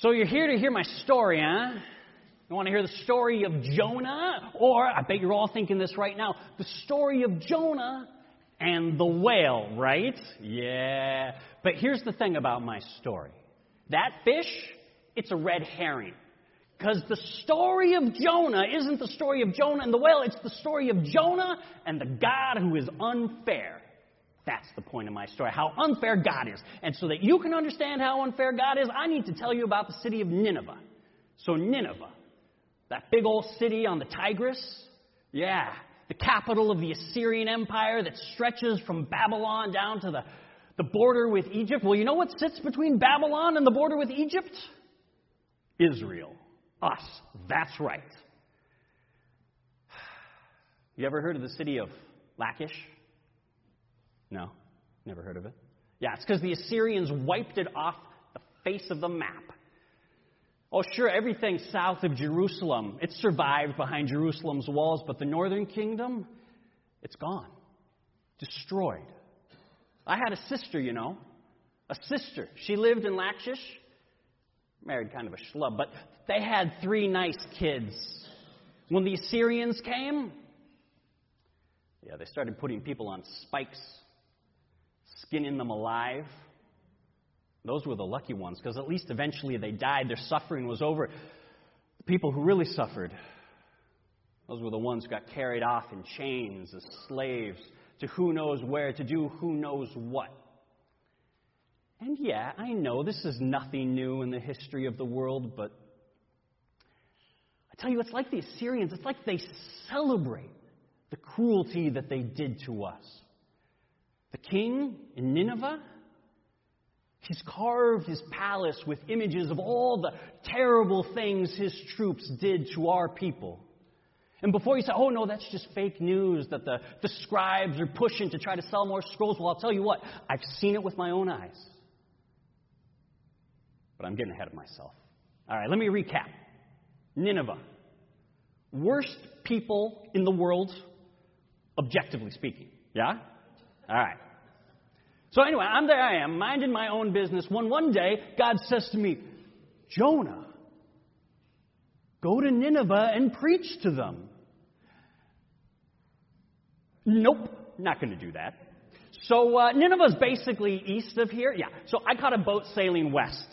So you're here to hear my story, huh? You want to hear the story of Jonah? Or, I bet you're all thinking this right now, the story of Jonah and the whale, right? Yeah. But here's the thing about my story that fish, it's a red herring. Because the story of Jonah isn't the story of Jonah and the whale, it's the story of Jonah and the God who is unfair. That's the point of my story, how unfair God is. And so that you can understand how unfair God is, I need to tell you about the city of Nineveh. So, Nineveh, that big old city on the Tigris, yeah, the capital of the Assyrian Empire that stretches from Babylon down to the, the border with Egypt. Well, you know what sits between Babylon and the border with Egypt? Israel. Us. That's right. You ever heard of the city of Lachish? No? Never heard of it? Yeah, it's because the Assyrians wiped it off the face of the map. Oh, sure, everything south of Jerusalem, it survived behind Jerusalem's walls, but the northern kingdom, it's gone. Destroyed. I had a sister, you know. A sister. She lived in Lachish. Married kind of a schlub, but they had three nice kids. When the Assyrians came, yeah, they started putting people on spikes, skinning them alive. Those were the lucky ones because at least eventually they died. Their suffering was over. The people who really suffered, those were the ones who got carried off in chains as slaves to who knows where, to do who knows what. And yeah, I know this is nothing new in the history of the world, but I tell you, it's like the Assyrians. It's like they celebrate the cruelty that they did to us. The king in Nineveh, he's carved his palace with images of all the terrible things his troops did to our people. And before you say, oh no, that's just fake news that the, the scribes are pushing to try to sell more scrolls, well, I'll tell you what, I've seen it with my own eyes. But I'm getting ahead of myself. All right, let me recap Nineveh. Worst people in the world, objectively speaking. Yeah? All right. So anyway, I'm there I am, minding my own business. When one day, God says to me, Jonah, go to Nineveh and preach to them. Nope, not going to do that. So uh, Nineveh's basically east of here. Yeah. So I caught a boat sailing west.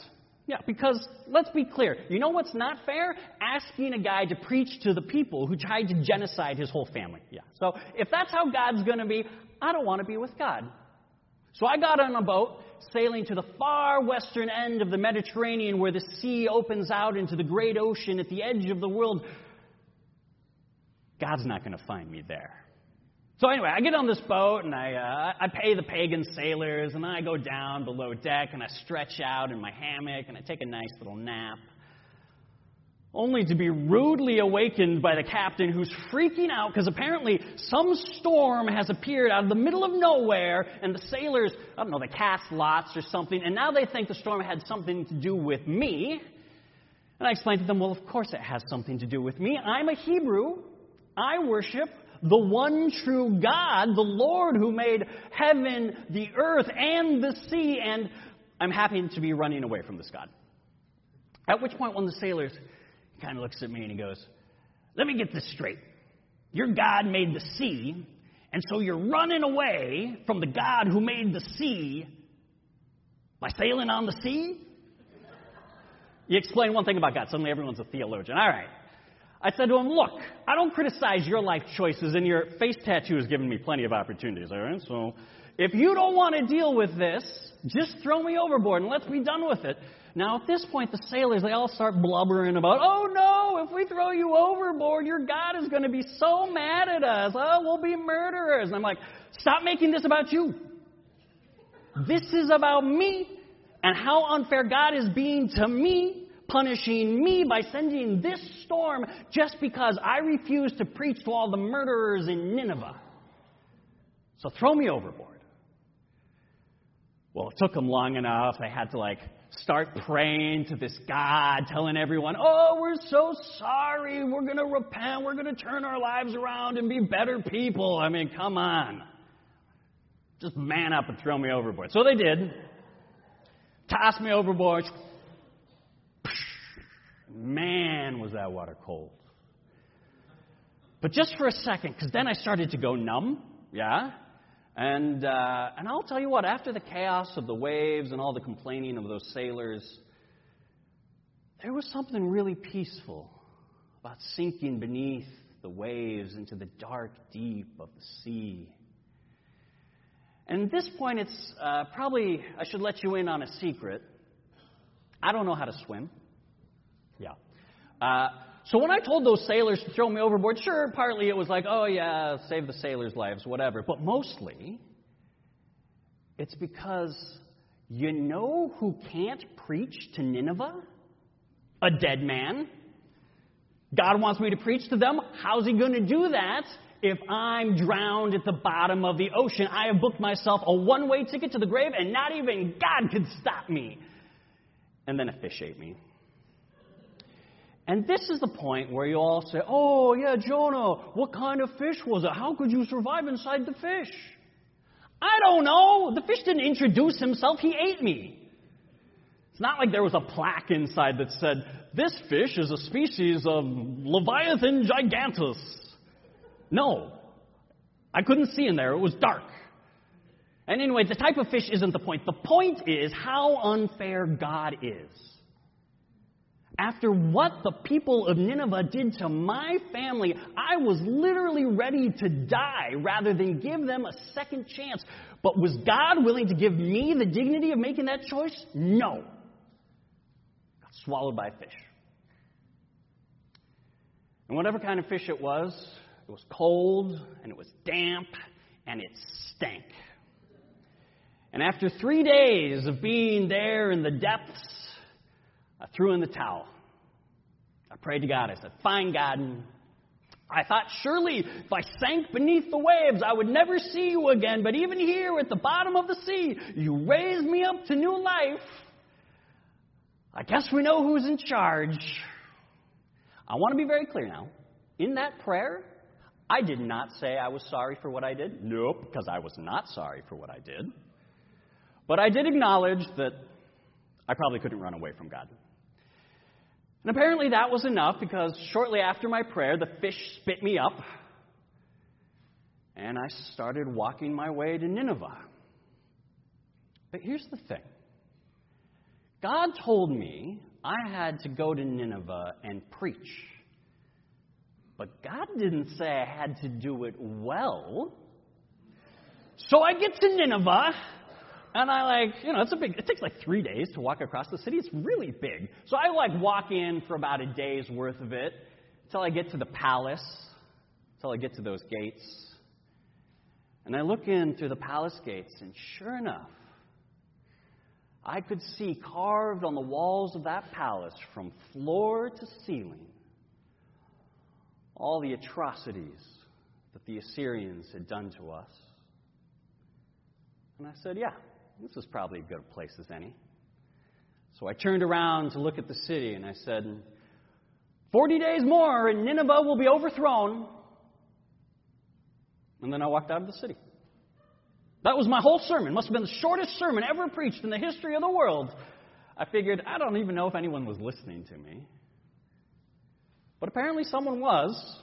Yeah, because let's be clear. You know what's not fair? Asking a guy to preach to the people who tried to genocide his whole family. Yeah. So if that's how God's going to be, I don't want to be with God. So I got on a boat sailing to the far western end of the Mediterranean where the sea opens out into the great ocean at the edge of the world. God's not going to find me there. So anyway, I get on this boat and I, uh, I pay the pagan sailors and then I go down below deck and I stretch out in my hammock and I take a nice little nap. Only to be rudely awakened by the captain who's freaking out because apparently some storm has appeared out of the middle of nowhere and the sailors, I don't know, they cast lots or something and now they think the storm had something to do with me. And I explained to them, well, of course it has something to do with me. I'm a Hebrew. I worship the one true God, the Lord who made heaven, the earth, and the sea, and I'm happy to be running away from this God. At which point, one of the sailors kind of looks at me and he goes, Let me get this straight. Your God made the sea, and so you're running away from the God who made the sea by sailing on the sea? You explain one thing about God, suddenly everyone's a theologian. All right. I said to him, Look, I don't criticize your life choices, and your face tattoo has given me plenty of opportunities, all right? So if you don't want to deal with this, just throw me overboard and let's be done with it. Now, at this point, the sailors, they all start blubbering about, oh no, if we throw you overboard, your God is going to be so mad at us. Oh, we'll be murderers. And I'm like, stop making this about you. This is about me and how unfair God is being to me punishing me by sending this storm just because I refuse to preach to all the murderers in Nineveh. So throw me overboard. Well, it took them long enough. They had to like start praying to this God, telling everyone, Oh, we're so sorry. We're going to repent. We're going to turn our lives around and be better people. I mean, come on. Just man up and throw me overboard. So they did. Tossed me overboard Man, was that water cold. But just for a second, because then I started to go numb, yeah? And, uh, and I'll tell you what, after the chaos of the waves and all the complaining of those sailors, there was something really peaceful about sinking beneath the waves into the dark deep of the sea. And at this point, it's uh, probably, I should let you in on a secret. I don't know how to swim. Uh, so when I told those sailors to throw me overboard, sure, partly it was like, oh yeah, save the sailors' lives, whatever. But mostly, it's because you know who can't preach to Nineveh? A dead man. God wants me to preach to them. How's he going to do that if I'm drowned at the bottom of the ocean? I have booked myself a one way ticket to the grave, and not even God could stop me. And then a fish ate me. And this is the point where you all say, Oh, yeah, Jonah, what kind of fish was it? How could you survive inside the fish? I don't know. The fish didn't introduce himself, he ate me. It's not like there was a plaque inside that said, This fish is a species of Leviathan gigantus. No. I couldn't see in there, it was dark. And anyway, the type of fish isn't the point. The point is how unfair God is after what the people of Nineveh did to my family, I was literally ready to die rather than give them a second chance. But was God willing to give me the dignity of making that choice? No. Got swallowed by a fish. And whatever kind of fish it was, it was cold and it was damp and it stank. And after three days of being there in the depths I threw in the towel. I prayed to God. I said, Fine, God. And I thought, surely if I sank beneath the waves, I would never see you again. But even here at the bottom of the sea, you raised me up to new life. I guess we know who's in charge. I want to be very clear now. In that prayer, I did not say I was sorry for what I did. Nope, because I was not sorry for what I did. But I did acknowledge that I probably couldn't run away from God. And apparently that was enough because shortly after my prayer, the fish spit me up. And I started walking my way to Nineveh. But here's the thing God told me I had to go to Nineveh and preach. But God didn't say I had to do it well. So I get to Nineveh and I like, you know, it's a big, it takes like three days to walk across the city. It's really big. So I like walk in for about a day's worth of it until I get to the palace, until I get to those gates. And I look in through the palace gates, and sure enough, I could see carved on the walls of that palace from floor to ceiling all the atrocities that the Assyrians had done to us. And I said, Yeah, this is probably as good a place as any. So I turned around to look at the city and I said, 40 days more and Nineveh will be overthrown. And then I walked out of the city. That was my whole sermon. Must have been the shortest sermon ever preached in the history of the world. I figured, I don't even know if anyone was listening to me. But apparently someone was,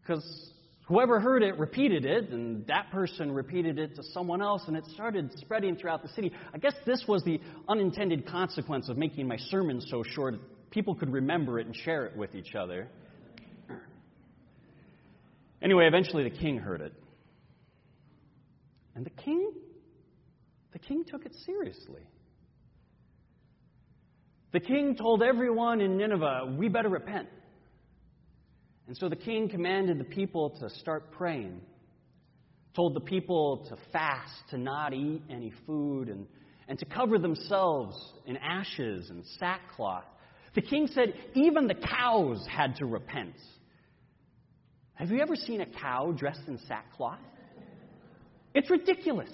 because Whoever heard it repeated it, and that person repeated it to someone else, and it started spreading throughout the city. I guess this was the unintended consequence of making my sermon so short. People could remember it and share it with each other. Anyway, eventually the king heard it. And the king, the king took it seriously. The king told everyone in Nineveh, we better repent. And so the king commanded the people to start praying, told the people to fast, to not eat any food, and, and to cover themselves in ashes and sackcloth. The king said even the cows had to repent. Have you ever seen a cow dressed in sackcloth? It's ridiculous.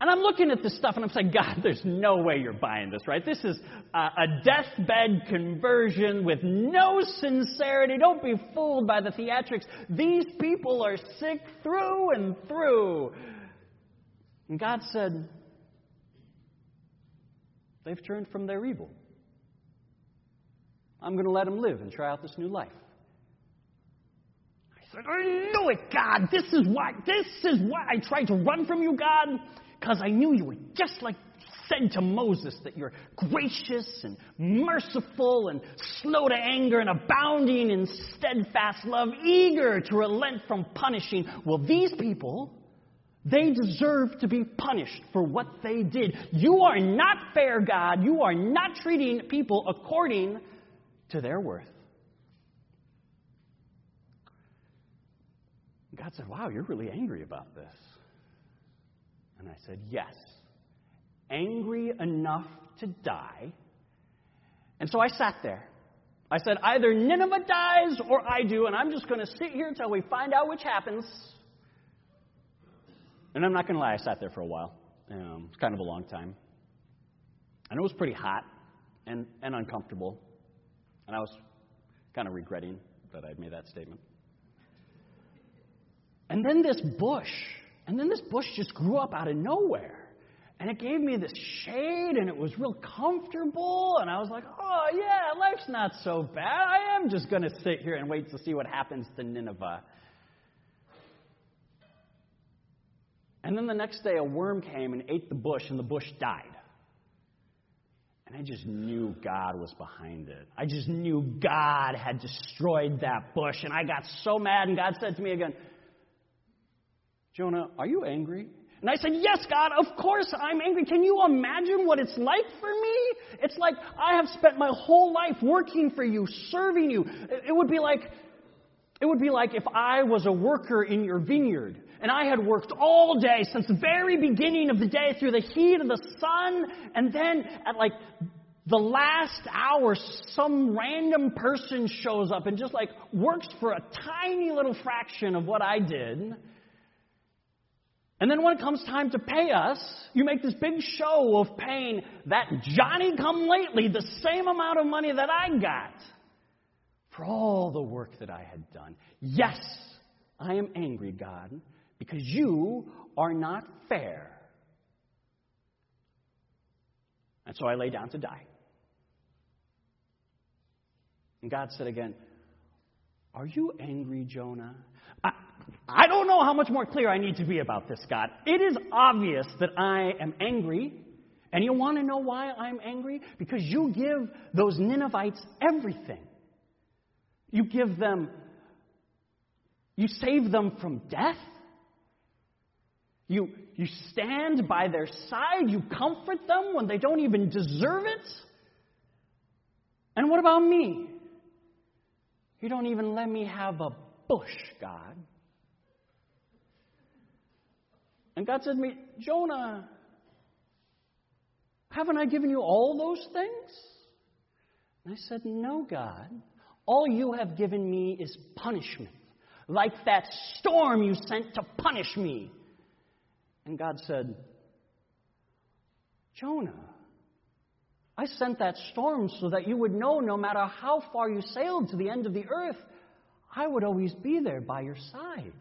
And I'm looking at this stuff and I'm saying, God, there's no way you're buying this, right? This is a, a deathbed conversion with no sincerity. Don't be fooled by the theatrics. These people are sick through and through. And God said, they've turned from their evil. I'm going to let them live and try out this new life. I said, I knew it, God. This is why. This is why I tried to run from you, God, because I knew you were just like said to Moses that you're gracious and merciful and slow to anger and abounding in steadfast love, eager to relent from punishing. Well, these people, they deserve to be punished for what they did. You are not fair, God. You are not treating people according to their worth. God said, Wow, you're really angry about this. And I said, Yes angry enough to die. And so I sat there. I said, either Nineveh dies or I do, and I'm just going to sit here until we find out which happens. And I'm not going to lie, I sat there for a while. Um, it's kind of a long time. And it was pretty hot and, and uncomfortable. And I was kind of regretting that I'd made that statement. And then this bush, and then this bush just grew up out of nowhere. And it gave me this shade, and it was real comfortable. And I was like, oh, yeah, life's not so bad. I am just going to sit here and wait to see what happens to Nineveh. And then the next day, a worm came and ate the bush, and the bush died. And I just knew God was behind it. I just knew God had destroyed that bush. And I got so mad, and God said to me again, Jonah, are you angry? And I said, Yes, God, of course I'm angry. Can you imagine what it's like for me? It's like I have spent my whole life working for you, serving you. It would be like it would be like if I was a worker in your vineyard and I had worked all day since the very beginning of the day through the heat of the sun, and then at like the last hour, some random person shows up and just like works for a tiny little fraction of what I did. And then when it comes time to pay us, you make this big show of paying that Johnny come lately the same amount of money that I got for all the work that I had done. Yes, I am angry, God, because you are not fair. And so I lay down to die. And God said again, Are you angry, Jonah? I, don't know how much more clear I need to be about this, God. It is obvious that I am angry. And you want to know why I'm angry? Because you give those Ninevites everything. You give them, you save them from death. You, you stand by their side. You comfort them when they don't even deserve it. And what about me? You don't even let me have a bush, God. And God said to me, Jonah, haven't I given you all those things? And I said, No, God. All you have given me is punishment, like that storm you sent to punish me. And God said, Jonah, I sent that storm so that you would know no matter how far you sailed to the end of the earth, I would always be there by your side.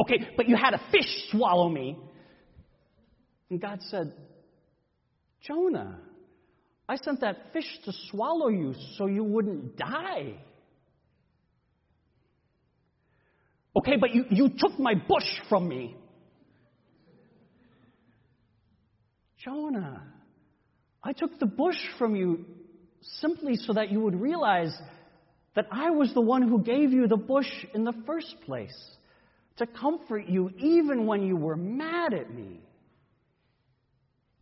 Okay, but you had a fish swallow me. And God said, Jonah, I sent that fish to swallow you so you wouldn't die. Okay, but you, you took my bush from me. Jonah, I took the bush from you simply so that you would realize that I was the one who gave you the bush in the first place to comfort you even when you were mad at me.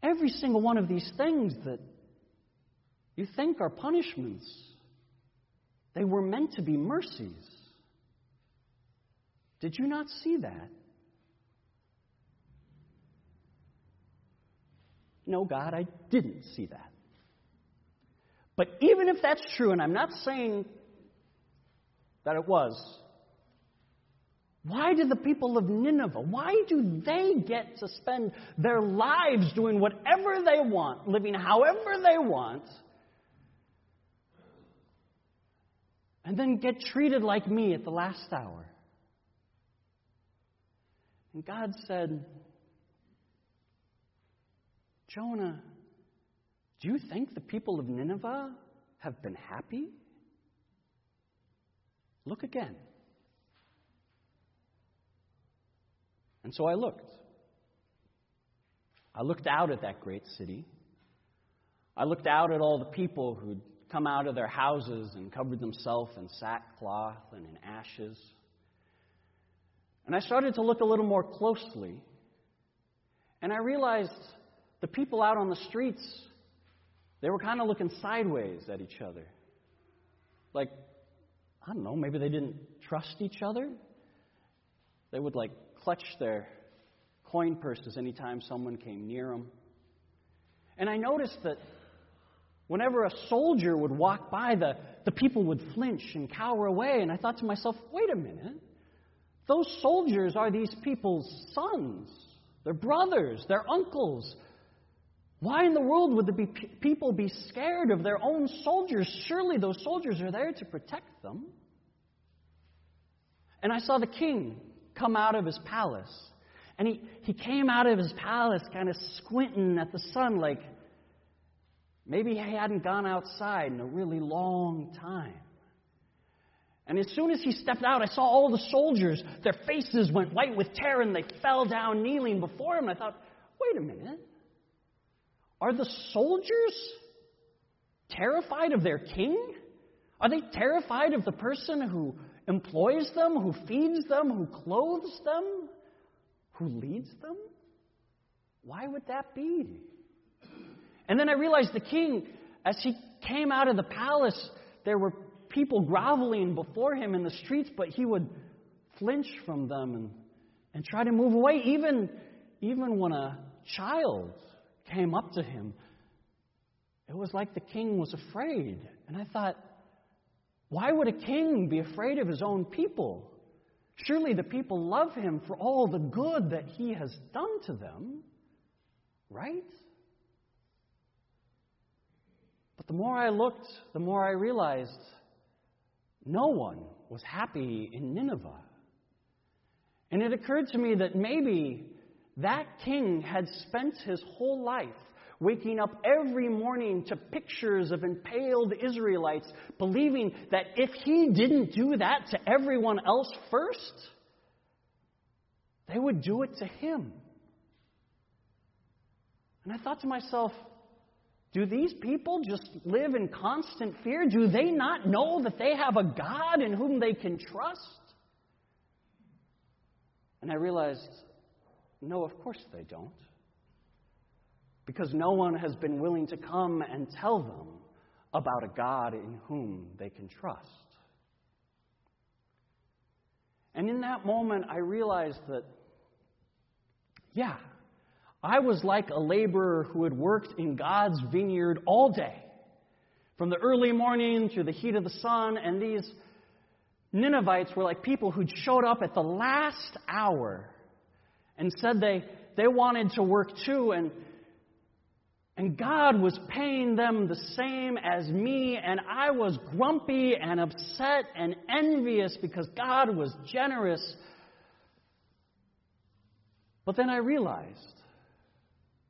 Every single one of these things that you think are punishments, they were meant to be mercies. Did you not see that? No, God, I didn't see that. But even if that's true, and I'm not saying that it was, why do the people of Nineveh, why do they get to spend their lives doing whatever they want, living however they want, and then get treated like me at the last hour? And God said, Jonah, Do you think the people of Nineveh have been happy? Look again. And so I looked. I looked out at that great city. I looked out at all the people who'd come out of their houses and covered themselves in sackcloth and in ashes. And I started to look a little more closely. And I realized the people out on the streets, they were kind of looking sideways at each other. Like, I don't know, maybe they didn't trust each other. They would like clutch their coin purses anytime someone came near them. And I noticed that whenever a soldier would walk by, the, the people would flinch and cower away. And I thought to myself, wait a minute. Those soldiers are these people's sons, their brothers, their uncles. Why in the world would the be, people be scared of their own soldiers? Surely those soldiers are there to protect them. And I saw the king come out of his palace. And he, he came out of his palace kind of squinting at the sun, like maybe he hadn't gone outside in a really long time. And as soon as he stepped out, I saw all the soldiers. Their faces went white with terror and they fell down kneeling before him. I thought, wait a minute. Are the soldiers terrified of their king? Are they terrified of the person who employs them, who feeds them, who clothes them, who leads them? Why would that be? And then I realized the king, as he came out of the palace, there were people groveling before him in the streets, but he would flinch from them and, and try to move away, even, even when a child came up to him. It was like the king was afraid. And I thought, why would a king be afraid of his own people? Surely the people love him for all the good that he has done to them, right? But the more I looked, the more I realized no one was happy in Nineveh. And it occurred to me that maybe that king had spent his whole life waking up every morning to pictures of impaled Israelites, believing that if he didn't do that to everyone else first, they would do it to him. And I thought to myself, do these people just live in constant fear? Do they not know that they have a God in whom they can trust? And I realized, no, of course they don't because no one has been willing to come and tell them about a God in whom they can trust. And in that moment, I realized that, yeah, I was like a laborer who had worked in God's vineyard all day, from the early morning to the heat of the sun, and these Ninevites were like people who'd showed up at the last hour and said they, they wanted to work too, and and God was paying them the same as me, and I was grumpy and upset and envious because God was generous. But then I realized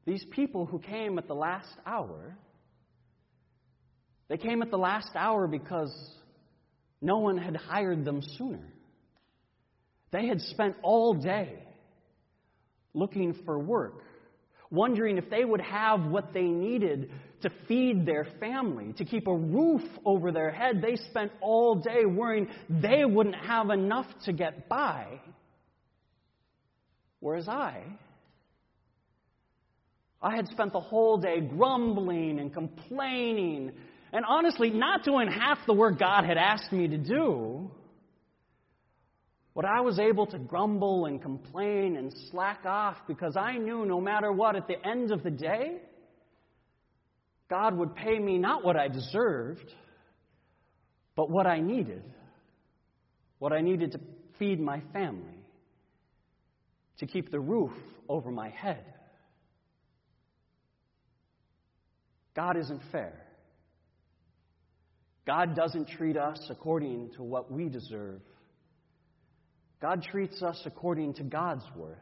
these people who came at the last hour, they came at the last hour because no one had hired them sooner. They had spent all day looking for work wondering if they would have what they needed to feed their family, to keep a roof over their head. They spent all day worrying they wouldn't have enough to get by. Whereas I, I had spent the whole day grumbling and complaining and honestly not doing half the work God had asked me to do. But I was able to grumble and complain and slack off because I knew no matter what, at the end of the day, God would pay me not what I deserved, but what I needed. What I needed to feed my family, to keep the roof over my head. God isn't fair. God doesn't treat us according to what we deserve. God treats us according to God's worth.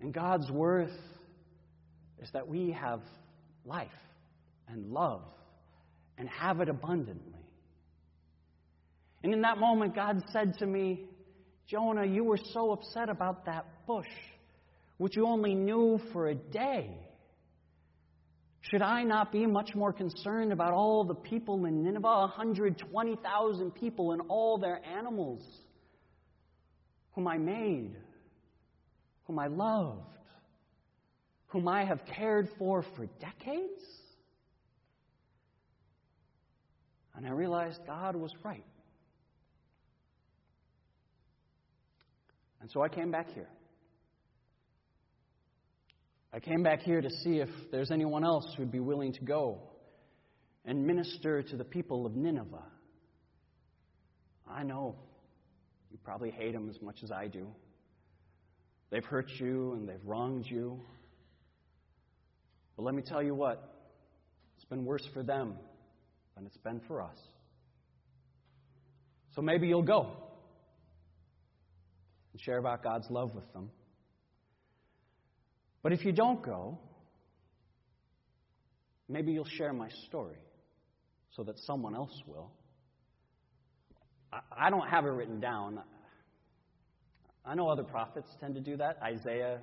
And God's worth is that we have life and love and have it abundantly. And in that moment, God said to me, Jonah, you were so upset about that bush, which you only knew for a day. Should I not be much more concerned about all the people in Nineveh, 120,000 people and all their animals, whom I made, whom I loved, whom I have cared for for decades? And I realized God was right. And so I came back here. I came back here to see if there's anyone else who'd be willing to go and minister to the people of Nineveh. I know you probably hate them as much as I do. They've hurt you and they've wronged you. But let me tell you what, it's been worse for them than it's been for us. So maybe you'll go and share about God's love with them. But if you don't go, maybe you'll share my story so that someone else will. I, don't have it written down. I know other prophets tend to do that. Isaiah,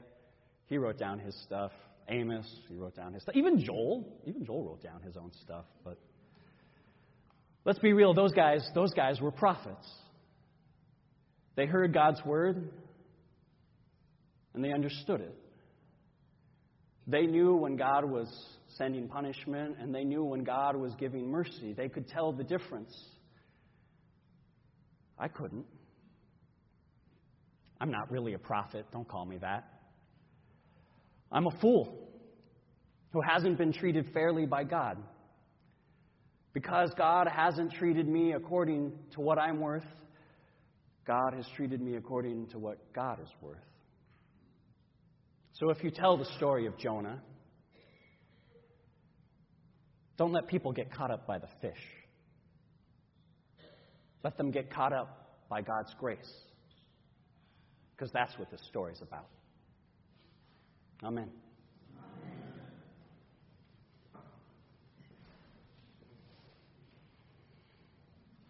he wrote down his stuff. Amos, he wrote down his stuff. Even Joel, even Joel wrote down his own stuff. But let's be real, those guys, those guys were prophets. They heard God's word and they understood it. They knew when God was sending punishment and they knew when God was giving mercy. They could tell the difference. I couldn't. I'm not really a prophet. Don't call me that. I'm a fool who hasn't been treated fairly by God. Because God hasn't treated me according to what I'm worth, God has treated me according to what God is worth. So if you tell the story of Jonah, don't let people get caught up by the fish. Let them get caught up by God's grace. Because that's what this story is about. Amen.